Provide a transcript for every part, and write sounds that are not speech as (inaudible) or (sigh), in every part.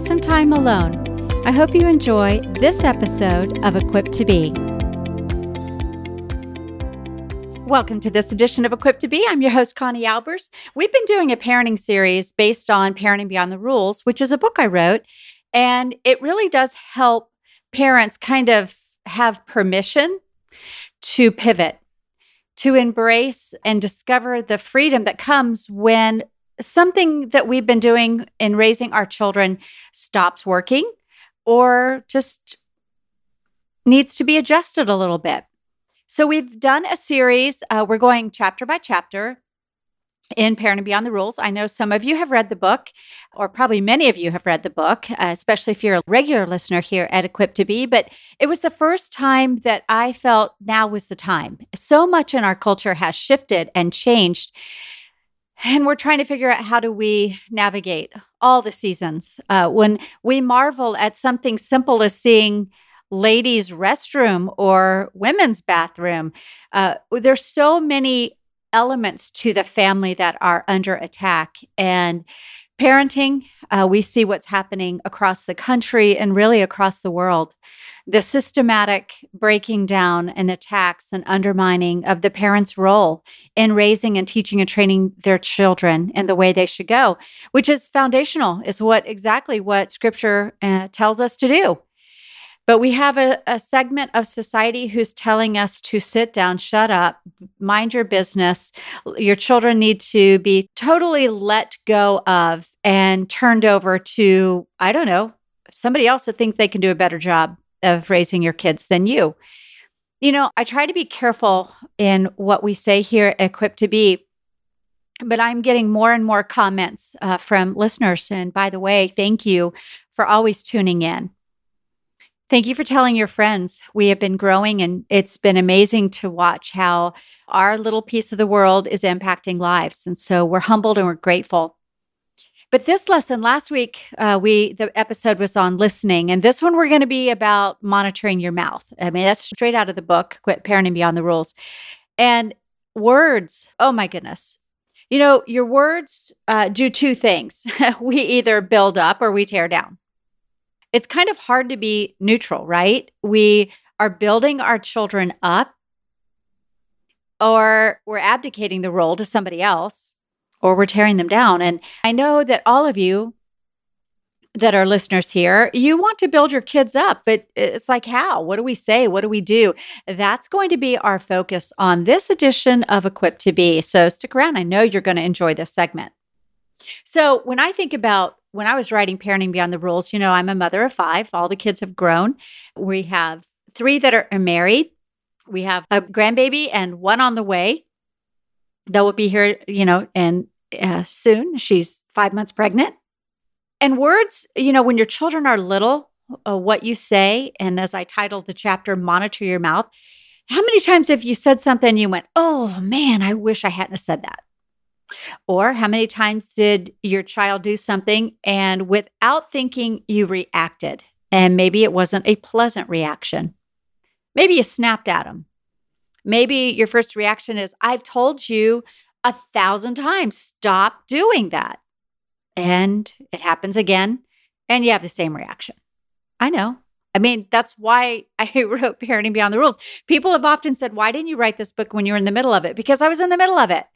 some time alone. I hope you enjoy this episode of Equipped to Be. Welcome to this edition of Equipped to Be. I'm your host, Connie Albers. We've been doing a parenting series based on Parenting Beyond the Rules, which is a book I wrote. And it really does help parents kind of have permission to pivot, to embrace and discover the freedom that comes when something that we've been doing in raising our children stops working or just needs to be adjusted a little bit. So, we've done a series. Uh, we're going chapter by chapter in Parenting Beyond the Rules. I know some of you have read the book, or probably many of you have read the book, uh, especially if you're a regular listener here at Equipped to Be. But it was the first time that I felt now was the time. So much in our culture has shifted and changed and we're trying to figure out how do we navigate all the seasons. Uh, when we marvel at something simple as seeing ladies restroom or women's bathroom uh, there's so many elements to the family that are under attack. And parenting uh, we see what's happening across the country and really across the world the systematic breaking down and attacks and undermining of the parents' role in raising and teaching and training their children in the way they should go, which is foundational, is what exactly what scripture uh, tells us to do. But we have a, a segment of society who's telling us to sit down, shut up, mind your business. Your children need to be totally let go of and turned over to, I don't know, somebody else that thinks they can do a better job of raising your kids than you. You know, I try to be careful in what we say here Equipped to Be, but I'm getting more and more comments uh, from listeners. And by the way, thank you for always tuning in. Thank you for telling your friends. We have been growing, and it's been amazing to watch how our little piece of the world is impacting lives. And so we're humbled and we're grateful. But this lesson last week, uh, we the episode was on listening, and this one we're going to be about monitoring your mouth. I mean, that's straight out of the book, "Quit Parenting Beyond the Rules," and words. Oh my goodness, you know, your words uh, do two things: (laughs) we either build up or we tear down. It's kind of hard to be neutral, right? We are building our children up, or we're abdicating the role to somebody else or we're tearing them down. And I know that all of you that are listeners here, you want to build your kids up, but it's like, how? What do we say? What do we do? That's going to be our focus on this edition of Equipped to Be. So stick around. I know you're going to enjoy this segment. So when I think about when I was writing Parenting Beyond the Rules, you know, I'm a mother of five. All the kids have grown. We have three that are married. We have a grandbaby and one on the way that will be here, you know, and uh, soon. She's five months pregnant. And words, you know, when your children are little, uh, what you say, and as I titled the chapter, monitor your mouth. How many times have you said something you went, oh man, I wish I hadn't said that? Or how many times did your child do something and without thinking you reacted? And maybe it wasn't a pleasant reaction. Maybe you snapped at them. Maybe your first reaction is, I've told you a thousand times, stop doing that. And it happens again, and you have the same reaction. I know. I mean, that's why (laughs) I wrote Parenting Beyond the Rules. People have often said, Why didn't you write this book when you were in the middle of it? Because I was in the middle of it.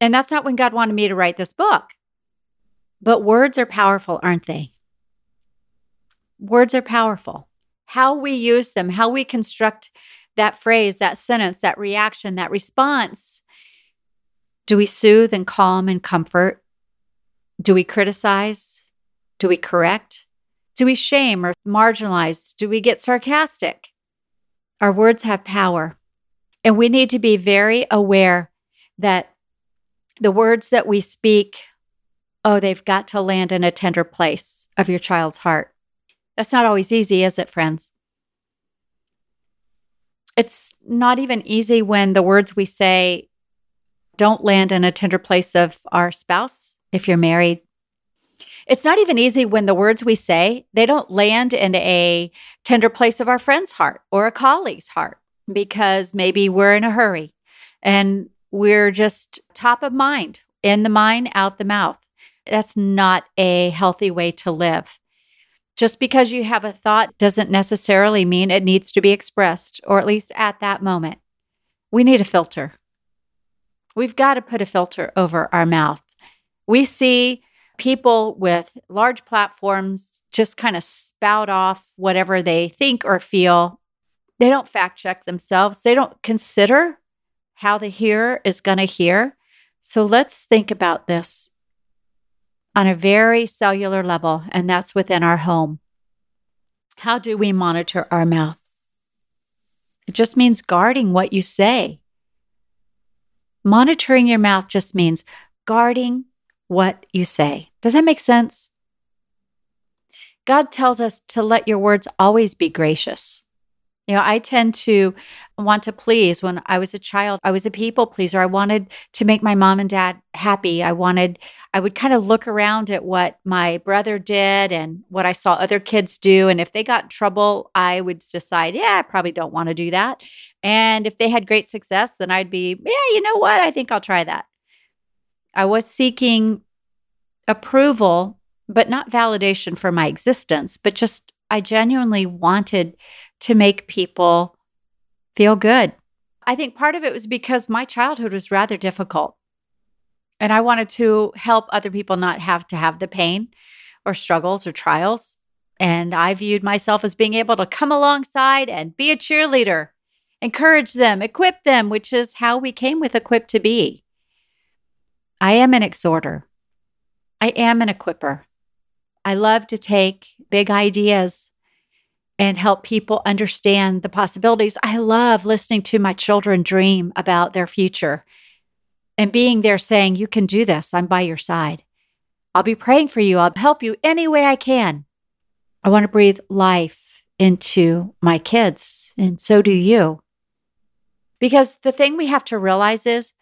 And that's not when God wanted me to write this book. But words are powerful, aren't they? Words are powerful. How we use them, how we construct that phrase, that sentence, that reaction, that response? Do we soothe and calm and comfort? Do we criticize? Do we correct? Do we shame or marginalize? Do we get sarcastic? Our words have power. And we need to be very aware that the words that we speak, oh, they've got to land in a tender place of your child's heart. That's not always easy, is it, friends? It's not even easy when the words we say don't land in a tender place of our spouse if you're married. It's not even easy when the words we say, they don't land in a tender place of our friend's heart or a colleague's heart because maybe we're in a hurry and we're just top of mind, in the mind, out the mouth. That's not a healthy way to live. Just because you have a thought doesn't necessarily mean it needs to be expressed, or at least at that moment. We need a filter. We've got to put a filter over our mouth. We see people with large platforms just kind of spout off whatever they think or feel. They don't fact check themselves, they don't consider how the hearer is going to hear. So let's think about this on a very cellular level, and that's within our home. How do we monitor our mouth? It just means guarding what you say. Monitoring your mouth just means guarding what you say. Does that make sense? God tells us to let your words always be gracious. You know, I tend to want to please. When I was a child, I was a people pleaser. I wanted to make my mom and dad happy. I wanted, I would kind of look around at what my brother did and what I saw other kids do. And if they got in trouble, I would decide, yeah, I probably don't want to do that. And if they had great success, then I'd be, yeah, you know what? I think I'll try that. I was seeking approval, but not validation for my existence, but just I genuinely wanted to make people feel good. I think part of it was because my childhood was rather difficult. And I wanted to help other people not have to have the pain or struggles or trials. And I viewed myself as being able to come alongside and be a cheerleader, encourage them, equip them, which is how we came with Equipped to Be. I am an exhorter, I am an equiper. I love to take big ideas and help people understand the possibilities. I love listening to my children dream about their future and being there saying, You can do this. I'm by your side. I'll be praying for you. I'll help you any way I can. I want to breathe life into my kids, and so do you. Because the thing we have to realize is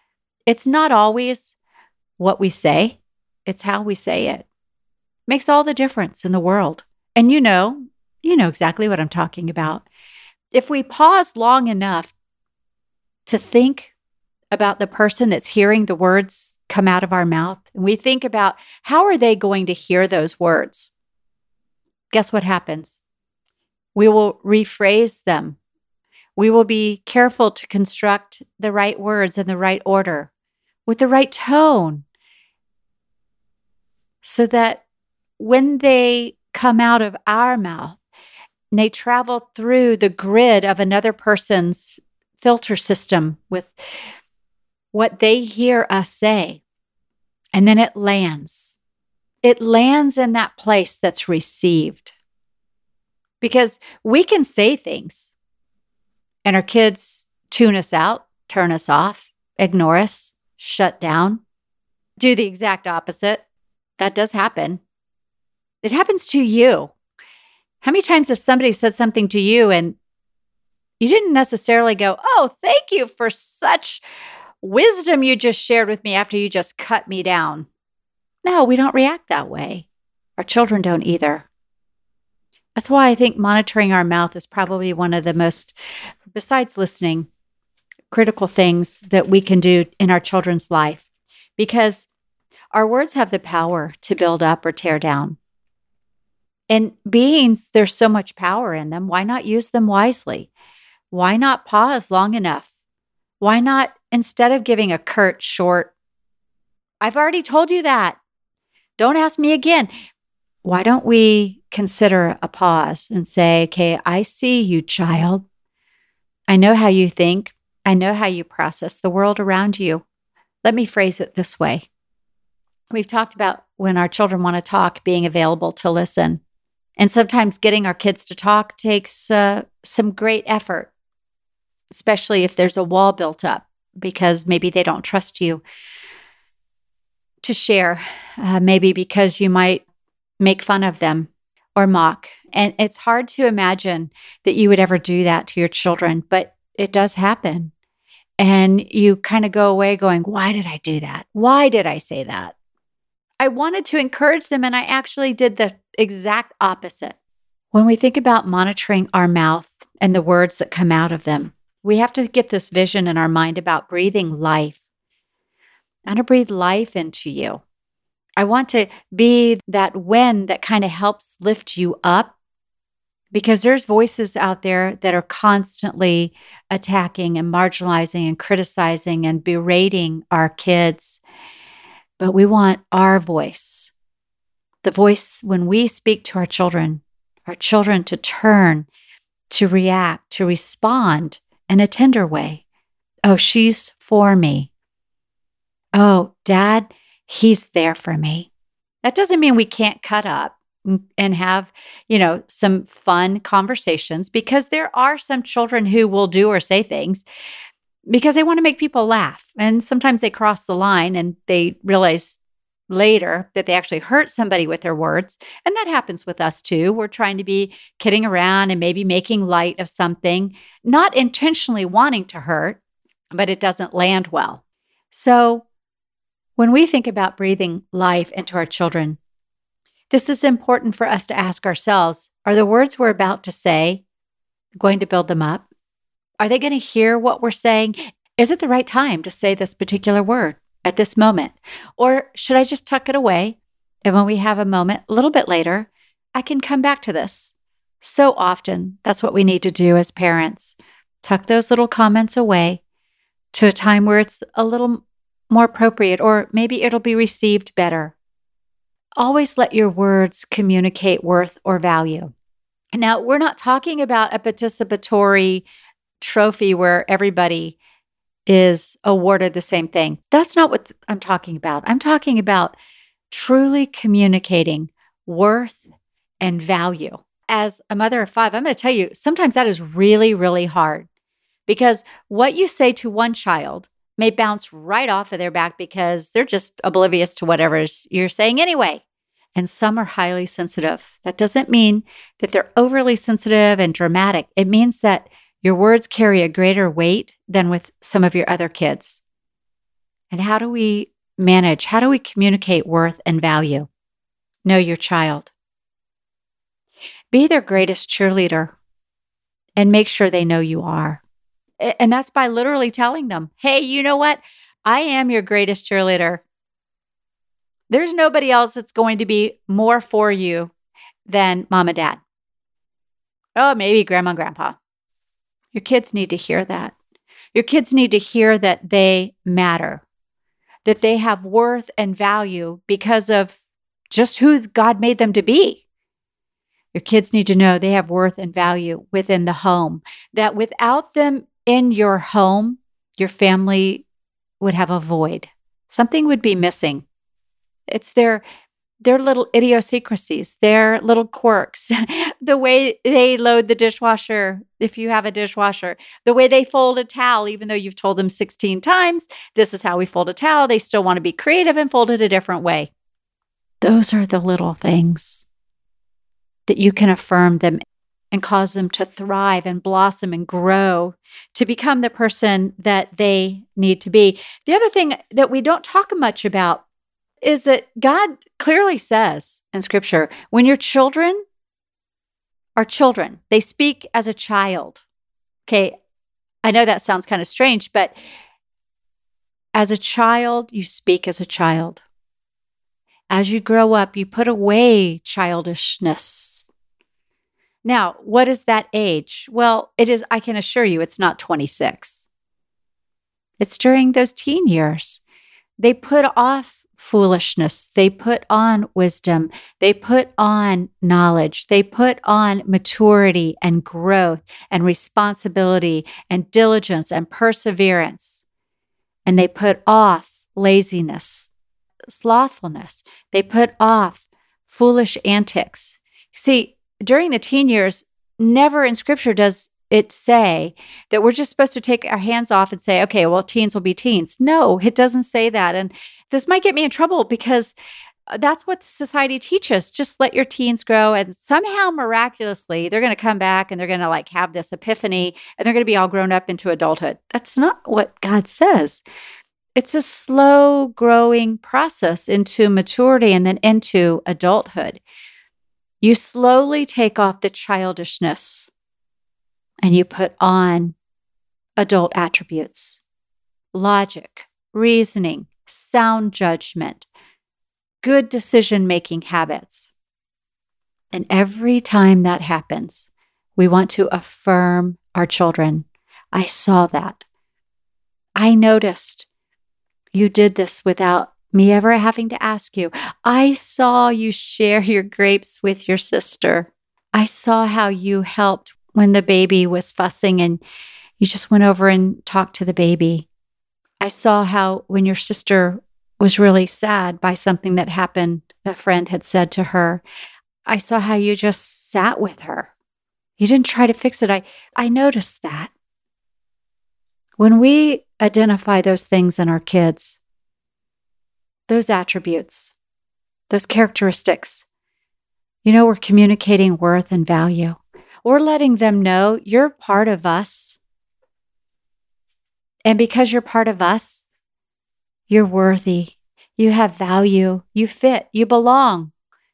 it's not always what we say, it's how we say it. Makes all the difference in the world. And you know, you know exactly what I'm talking about. If we pause long enough to think about the person that's hearing the words come out of our mouth, and we think about how are they going to hear those words, guess what happens? We will rephrase them. We will be careful to construct the right words in the right order with the right tone so that when they come out of our mouth, and they travel through the grid of another person's filter system with what they hear us say. And then it lands. It lands in that place that's received. Because we can say things and our kids tune us out, turn us off, ignore us, shut down, do the exact opposite. That does happen. It happens to you. How many times have somebody said something to you and you didn't necessarily go, Oh, thank you for such wisdom you just shared with me after you just cut me down? No, we don't react that way. Our children don't either. That's why I think monitoring our mouth is probably one of the most, besides listening, critical things that we can do in our children's life because our words have the power to build up or tear down. And beings, there's so much power in them. Why not use them wisely? Why not pause long enough? Why not, instead of giving a curt, short, I've already told you that. Don't ask me again. Why don't we consider a pause and say, okay, I see you, child. I know how you think. I know how you process the world around you. Let me phrase it this way. We've talked about when our children want to talk, being available to listen. And sometimes getting our kids to talk takes uh, some great effort, especially if there's a wall built up because maybe they don't trust you to share, uh, maybe because you might make fun of them or mock. And it's hard to imagine that you would ever do that to your children, but it does happen. And you kind of go away going, Why did I do that? Why did I say that? I wanted to encourage them, and I actually did the exact opposite. When we think about monitoring our mouth and the words that come out of them, we have to get this vision in our mind about breathing life. I want to breathe life into you. I want to be that wind that kind of helps lift you up because there's voices out there that are constantly attacking and marginalizing and criticizing and berating our kids. But we want our voice, the voice when we speak to our children, our children to turn, to react, to respond in a tender way. Oh, she's for me. Oh, dad, he's there for me. That doesn't mean we can't cut up and have, you know, some fun conversations because there are some children who will do or say things because they want to make people laugh. And sometimes they cross the line and they realize later that they actually hurt somebody with their words. And that happens with us too. We're trying to be kidding around and maybe making light of something, not intentionally wanting to hurt, but it doesn't land well. So when we think about breathing life into our children, this is important for us to ask ourselves Are the words we're about to say going to build them up? Are they going to hear what we're saying? Is it the right time to say this particular word at this moment? Or should I just tuck it away? And when we have a moment a little bit later, I can come back to this. So often, that's what we need to do as parents tuck those little comments away to a time where it's a little more appropriate, or maybe it'll be received better always let your words communicate worth or value. Now, we're not talking about a participatory trophy where everybody is awarded the same thing. That's not what I'm talking about. I'm talking about truly communicating worth and value. As a mother of five, I'm going to tell you, sometimes that is really, really hard because what you say to one child may bounce right off of their back because they're just oblivious to whatever you're saying anyway and some are highly sensitive. That doesn't mean that they're overly sensitive and dramatic. It means that your words carry a greater weight than with some of your other kids. And how do we manage? How do we communicate worth and value? Know your child. Be their greatest cheerleader and make sure they know you are. And that's by literally telling them, hey, you know what? I am your greatest cheerleader. There's nobody else that's going to be more for you than mom and dad. Oh, maybe grandma and grandpa. Your kids need to hear that. Your kids need to hear that they matter, that they have worth and value because of just who God made them to be. Your kids need to know they have worth and value within the home, that without them in your home, your family would have a void. Something would be missing. It's their their little idiosyncrasies, their little quirks, (laughs) the way they load the dishwasher, if you have a dishwasher, the way they fold a towel, even though you've told them 16 times, this is how we fold a towel, they still want to be creative and fold it a different way. Those are the little things that you can affirm them and cause them to thrive and blossom and grow to become the person that they need to be. The other thing that we don't talk much about is that God clearly says in scripture when your children are children, they speak as a child. Okay, I know that sounds kind of strange, but as a child, you speak as a child. As you grow up, you put away childishness. Now, what is that age? Well, it is, I can assure you, it's not 26. It's during those teen years. They put off foolishness. They put on wisdom. They put on knowledge. They put on maturity and growth and responsibility and diligence and perseverance. And they put off laziness, slothfulness. They put off foolish antics. See, during the teen years, never in scripture does it say that we're just supposed to take our hands off and say, okay, well, teens will be teens. No, it doesn't say that. And this might get me in trouble because uh, that's what society teaches. Just let your teens grow and somehow miraculously they're going to come back and they're going to like have this epiphany and they're going to be all grown up into adulthood. That's not what God says. It's a slow growing process into maturity and then into adulthood. You slowly take off the childishness and you put on adult attributes logic, reasoning, sound judgment, good decision making habits. And every time that happens, we want to affirm our children. I saw that. I noticed you did this without me ever having to ask you. I saw you share your grapes with your sister. I saw how you helped when the baby was fussing and you just went over and talked to the baby. I saw how when your sister was really sad by something that happened, a friend had said to her, I saw how you just sat with her. You didn't try to fix it. I, I noticed that. When we identify those things in our kids, those attributes, those characteristics, you know, we're communicating worth and value. We're letting them know you're part of us. And because you're part of us, you're worthy. You have value. You fit. You belong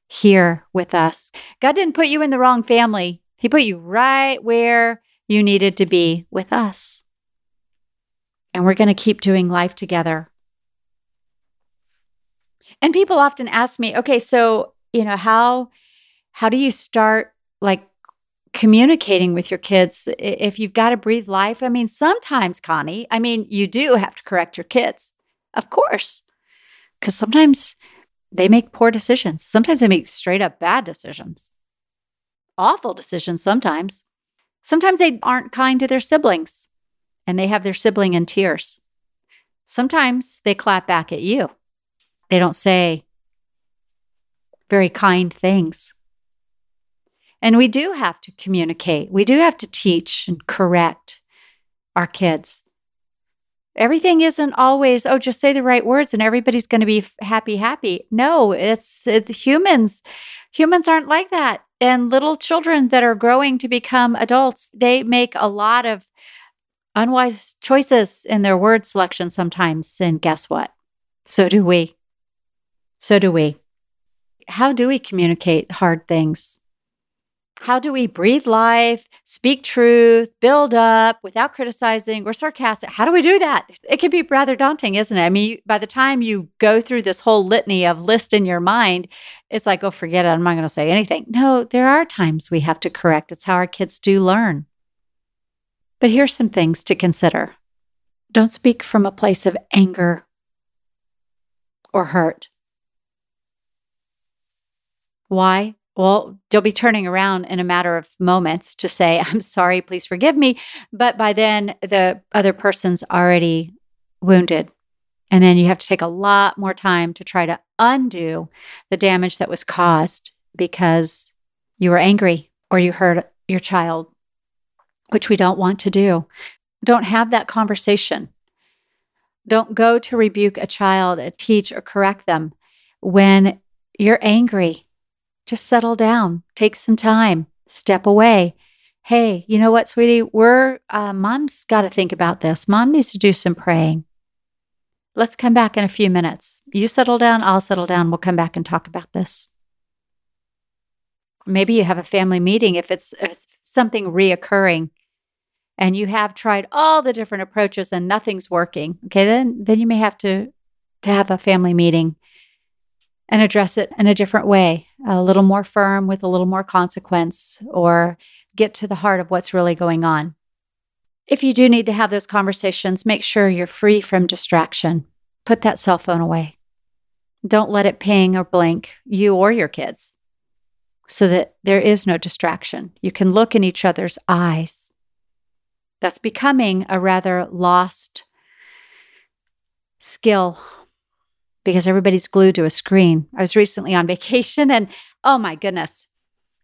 here with us. God didn't put you in the wrong family, He put you right where you needed to be with us. And we're going to keep doing life together. And people often ask me, okay, so, you know, how how do you start like communicating with your kids if you've got to breathe life? I mean, sometimes, Connie, I mean, you do have to correct your kids. Of course. Cuz sometimes they make poor decisions. Sometimes they make straight up bad decisions. Awful decisions sometimes. Sometimes they aren't kind to their siblings and they have their sibling in tears. Sometimes they clap back at you. They don't say very kind things. And we do have to communicate. We do have to teach and correct our kids. Everything isn't always, oh, just say the right words and everybody's going to be happy, happy. No, it's, it's humans. Humans aren't like that. And little children that are growing to become adults, they make a lot of unwise choices in their word selection sometimes. And guess what? So do we. So do we. How do we communicate hard things? How do we breathe life, speak truth, build up without criticizing or sarcastic? How do we do that? It can be rather daunting, isn't it? I mean, by the time you go through this whole litany of list in your mind, it's like, oh, forget it. I'm not going to say anything. No, there are times we have to correct. It's how our kids do learn. But here's some things to consider don't speak from a place of anger or hurt. Why? Well, you'll be turning around in a matter of moments to say, I'm sorry, please forgive me. But by then, the other person's already wounded. And then you have to take a lot more time to try to undo the damage that was caused because you were angry or you hurt your child, which we don't want to do. Don't have that conversation. Don't go to rebuke a child, teach, or correct them when you're angry just settle down, take some time, step away. Hey, you know what, sweetie? We're, uh, mom's got to think about this. Mom needs to do some praying. Let's come back in a few minutes. You settle down, I'll settle down. We'll come back and talk about this. Maybe you have a family meeting if it's, if it's something reoccurring and you have tried all the different approaches and nothing's working. Okay, then then you may have to to have a family meeting and address it in a different way, a little more firm with a little more consequence, or get to the heart of what's really going on. If you do need to have those conversations, make sure you're free from distraction. Put that cell phone away. Don't let it ping or blink, you or your kids, so that there is no distraction. You can look in each other's eyes. That's becoming a rather lost skill because everybody's glued to a screen. I was recently on (laughs) vacation and oh my goodness.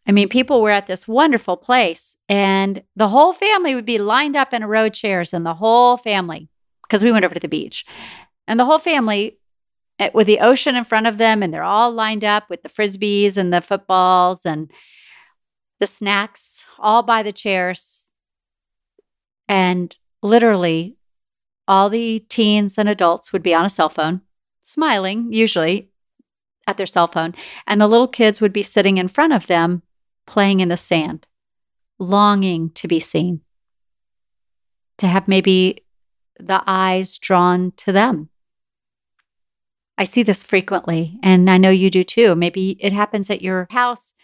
I mean, people were at this wonderful place and the whole family would be lined up in a row chairs and the whole family, because we went over to the beach, and the whole family eh, with the ocean in front of them and they're all lined up with the frisbees and the footballs and the snacks all by the chairs. And literally, all the teens and adults would be on a cell phone, smiling, usually at their cell phone. And the little kids would be sitting in front of them, playing in the sand, longing to be seen, to have maybe the eyes drawn to them. I see this frequently, and I know you do too. Maybe it happens at your house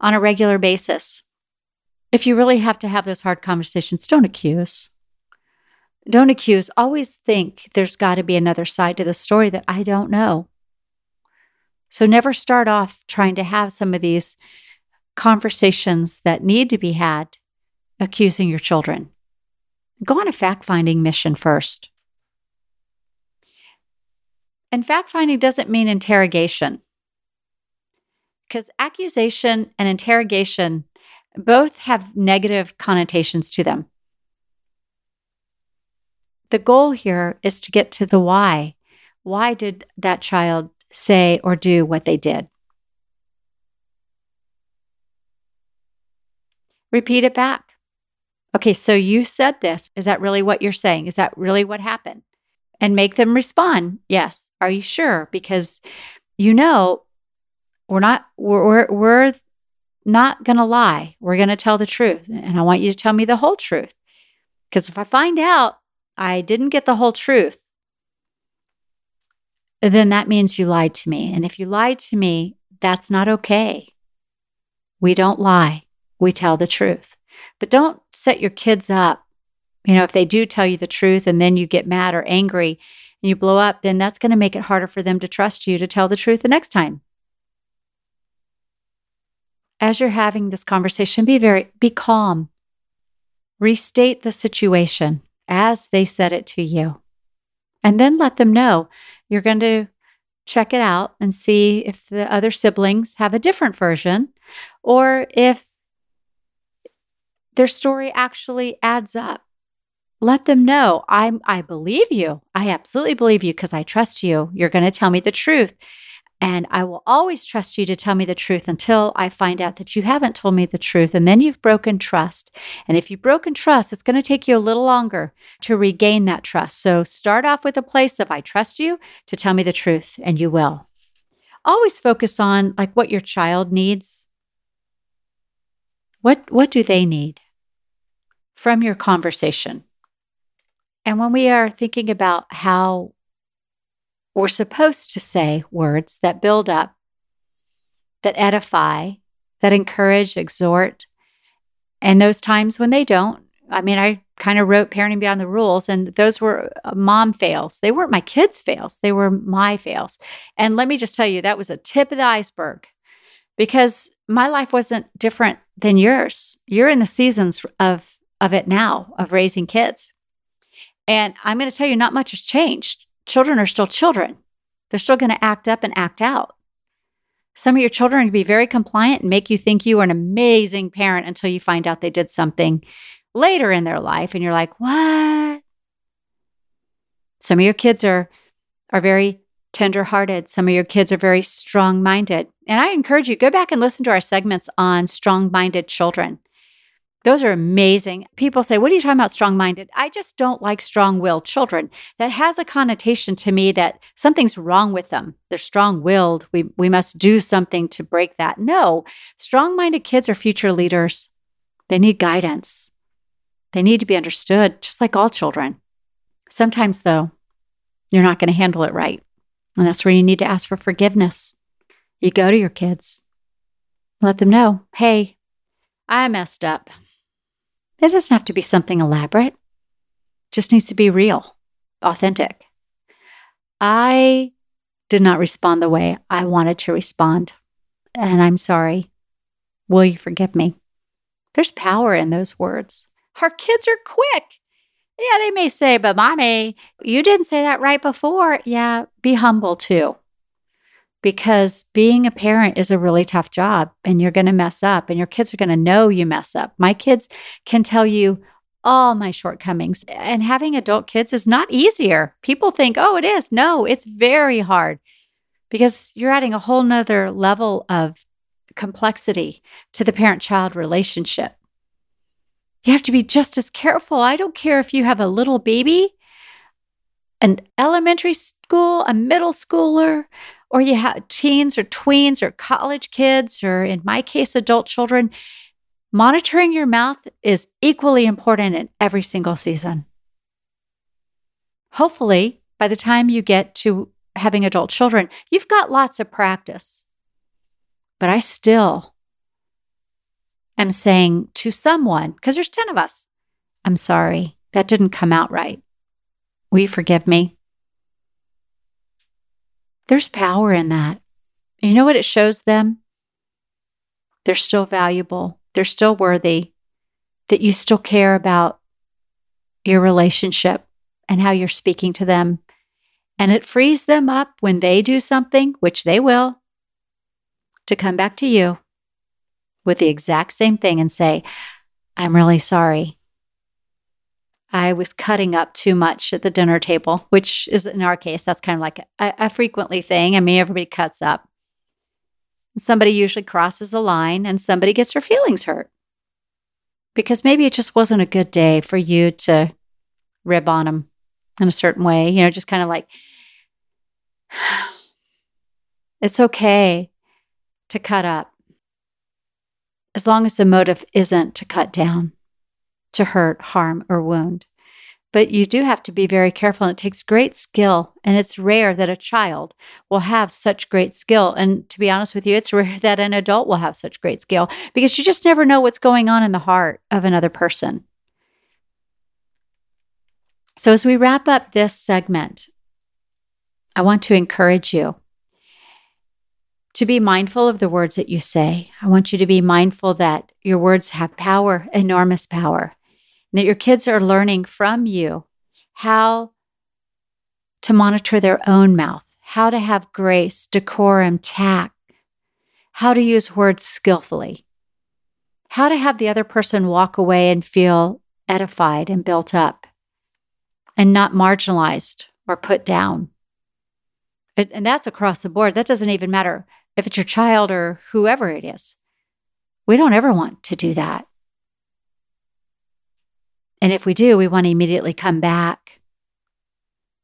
on a regular basis. If you really have to have those hard conversations, don't accuse. Don't accuse. Always think there's got to be another side to the story that I don't know. So never start off trying to have some of these conversations that need to be had accusing your children. Go on a fact finding mission first. And fact finding doesn't mean interrogation, because accusation and interrogation both have negative connotations to them. The goal here is to get to the why. Why did that child say or do what they did? Repeat it back. Okay, so you said this. Is that really what you're saying? Is that really what happened? And make them respond, yes. Are you sure? Because you know, we're not, we're, we're, we're not going to lie. We're going to tell the truth. And I want you to tell me the whole truth. Because if I find out I didn't get the whole truth, then that means you lied to me. And if you lied to me, that's not okay. We don't lie, we tell the truth. But don't set your kids up. You know, if they do tell you the truth and then you get mad or angry and you blow up, then that's going to make it harder for them to trust you to tell the truth the next time. As you're having this conversation, be very be calm. Restate the situation as they said it to you. And then let them know you're going to check it out and see if the other siblings have a different version or if their story actually adds up. Let them know I'm I believe you. I absolutely believe you because I trust you. You're going to tell me the truth. And I will always trust you to tell me the truth until I find out that you haven't told me the truth. And then you've broken trust. And if you've broken trust, it's going to take you a little longer to regain that trust. So start off with a place of I trust you to tell me the truth, and you will. Always focus on like what your child needs. What what do they need? from your conversation. And when we are thinking about how we're supposed to say words that build up, that edify, that encourage, exhort, and those times when they don't, I mean, I kind of wrote Parenting Beyond the Rules, and those were uh, mom fails. They weren't my kids' fails, they were my fails. And let me just tell you, that was a tip of the iceberg because my life wasn't different than yours. You're in the seasons of of it now, of raising kids. And I'm going to tell you, not much has changed. Children are still children, they're still going to act up and act out. Some of your children can be very compliant and make you think you are an amazing parent until you find out they did something later in their life and you're like, "What?" Some of your kids are are very tender-hearted. Some of your kids are very strong-minded. And I encourage you go back and listen to our segments on strong-minded children. Those are amazing. People say, What are you talking about, strong minded? I just don't like strong willed children. That has a connotation to me that something's wrong with them. They're strong willed. We, we must do something to break that. No, strong minded kids are future leaders. They need guidance, they need to be understood, just like all children. Sometimes, though, you're not going to handle it right. And that's where you need to ask for forgiveness. You go to your kids, let them know, Hey, I messed up. It doesn't have to be something elaborate. Just needs to be real, authentic. I did not respond the way I wanted to respond, and I'm sorry. Will you forgive me? There's power in those words. Our kids are quick. Yeah, they may say, but mommy, you didn't say that right before. Yeah, be humble too because being a parent is a really tough job and you're going to mess up and your kids are going to know you mess up. My kids can tell you all my shortcomings and having adult kids is not easier. People think, "Oh, it is." No, it's very hard because you're adding a whole nother level of complexity to the parent child relationship. You have to be just as careful. I don't care if you have a little baby, an elementary school, a middle schooler, or you have teens or tweens or college kids, or in my case, adult children. Monitoring your mouth is equally important in every single season. Hopefully, by the time you get to having adult children, you've got lots of practice. But I still am saying to someone, because there's 10 of us, I'm sorry, that didn't come out right. Will you forgive me? There's power in that. you know what it shows them? They're still valuable, they're still worthy, that you still care about your relationship and how you're speaking to them. And it frees them up when they do something, which they will, to come back to you with the exact same thing and say, I'm really sorry. I was cutting up too much at the dinner table, which is in our case, that's kind of like a, a frequently thing. I mean, everybody cuts up. Somebody usually crosses the line and somebody gets their feelings hurt because maybe it just wasn't a good day for you to rib on them in a certain way, you know, just kind of like, (sighs) it's okay to cut up as long as the motive isn't to cut down, to hurt, harm, or wound. But you do have to be very careful, it takes great skill. And it's rare that a child will have such great skill. And to be honest with you, it's (laughs) rare that an adult will have such great skill because you just never know what's going on in the heart of another person. So, as we wrap up this segment, I want to encourage you to be mindful of the words that you say. I want you to be mindful that your words have power, enormous power, and that your kids are learning from you how to monitor their own mouth, how to have grace, decorum, tact, how to use words skillfully, how to have the other person walk away and feel edified and built up and not marginalized or put down. And that's across the board. That doesn't even matter if it's your child or whoever it is. We don't ever want to do that. And if we do, we want to immediately come back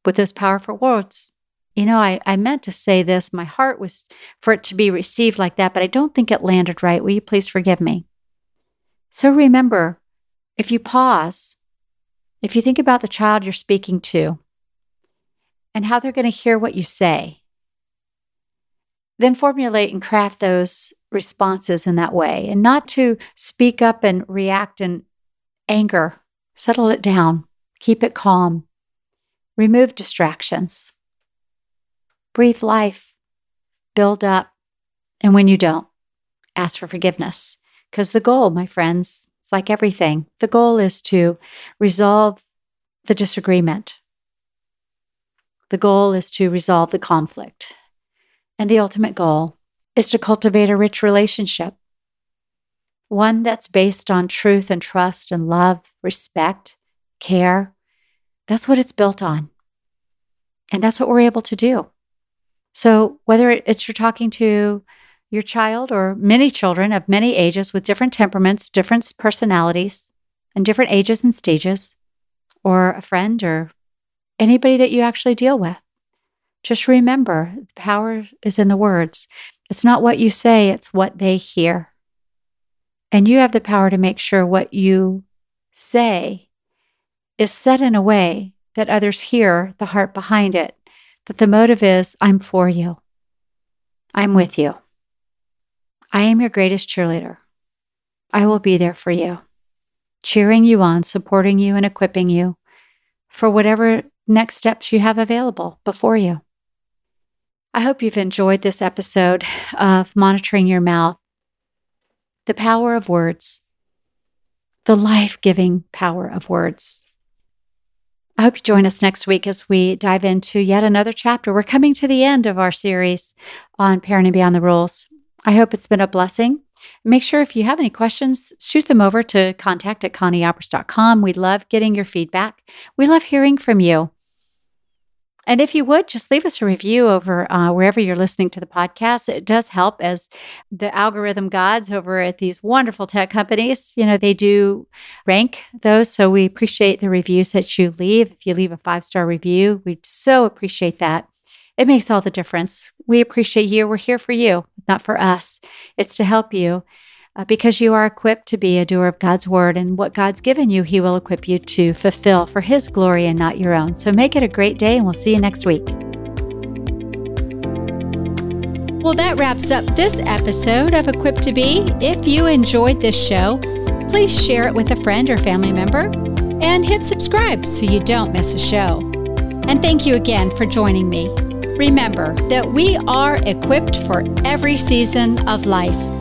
with those powerful words. You know, I, I meant to say this. My heart was for it to be received like that, but I don't think it landed right. Will you please forgive me? So remember, if you pause if you think about the child you're speaking to and how they're going to hear what you say, then formulate and craft those responses in that way and not to speak up and react in anger. Settle it down, keep it calm, remove distractions, breathe life, build up. And when you don't, ask for forgiveness. Because the goal, my friends, it's like everything. The goal is to resolve the disagreement. The goal is to resolve the conflict. And the ultimate goal is to cultivate a rich relationship, one that's based on truth and trust and love, respect, care. That's what it's built on. And that's what we're able to do. So, whether it's you're talking to your child or many children of many ages with different temperaments, different personalities, and different ages and stages, or a friend or anybody that you actually deal with. Just remember the power is in the words. It's not what you say, it's what they hear. And you have the power to make sure what you say is said in a way that others hear the heart behind it, that the motive is, I'm for you, I'm with you. I am your greatest cheerleader. I will be there for you, cheering you on, supporting you, and equipping you for whatever next steps you have available before you. I hope you've enjoyed this episode of Monitoring Your Mouth, the power of words, the life giving power of words. I hope you join us next week as we dive into yet another chapter. We're coming to the end of our series on parenting beyond the rules. I hope it's been a blessing. Make sure if you have any questions, shoot them over to contact at conniealbers.com. We love getting your feedback. We love hearing from you. And if you would, just leave us a review over uh, wherever you're listening to the podcast. It does help as the algorithm gods over at these wonderful tech companies, you know, they do rank those. So we appreciate the reviews that you leave. If you leave a five star review, we so appreciate that. It makes all the difference. We appreciate you. We're here for you, not for us. It's to help you uh, because you are equipped to be a doer of God's word, and what God's given you, He will equip you to fulfill for His glory and not your own. So make it a great day, and we'll see you next week. Well, that wraps up this episode of Equipped to Be. If you enjoyed this show, please share it with a friend or family member and hit subscribe so you don't miss a show. And thank you again for joining me. Remember that we are equipped for every season of life.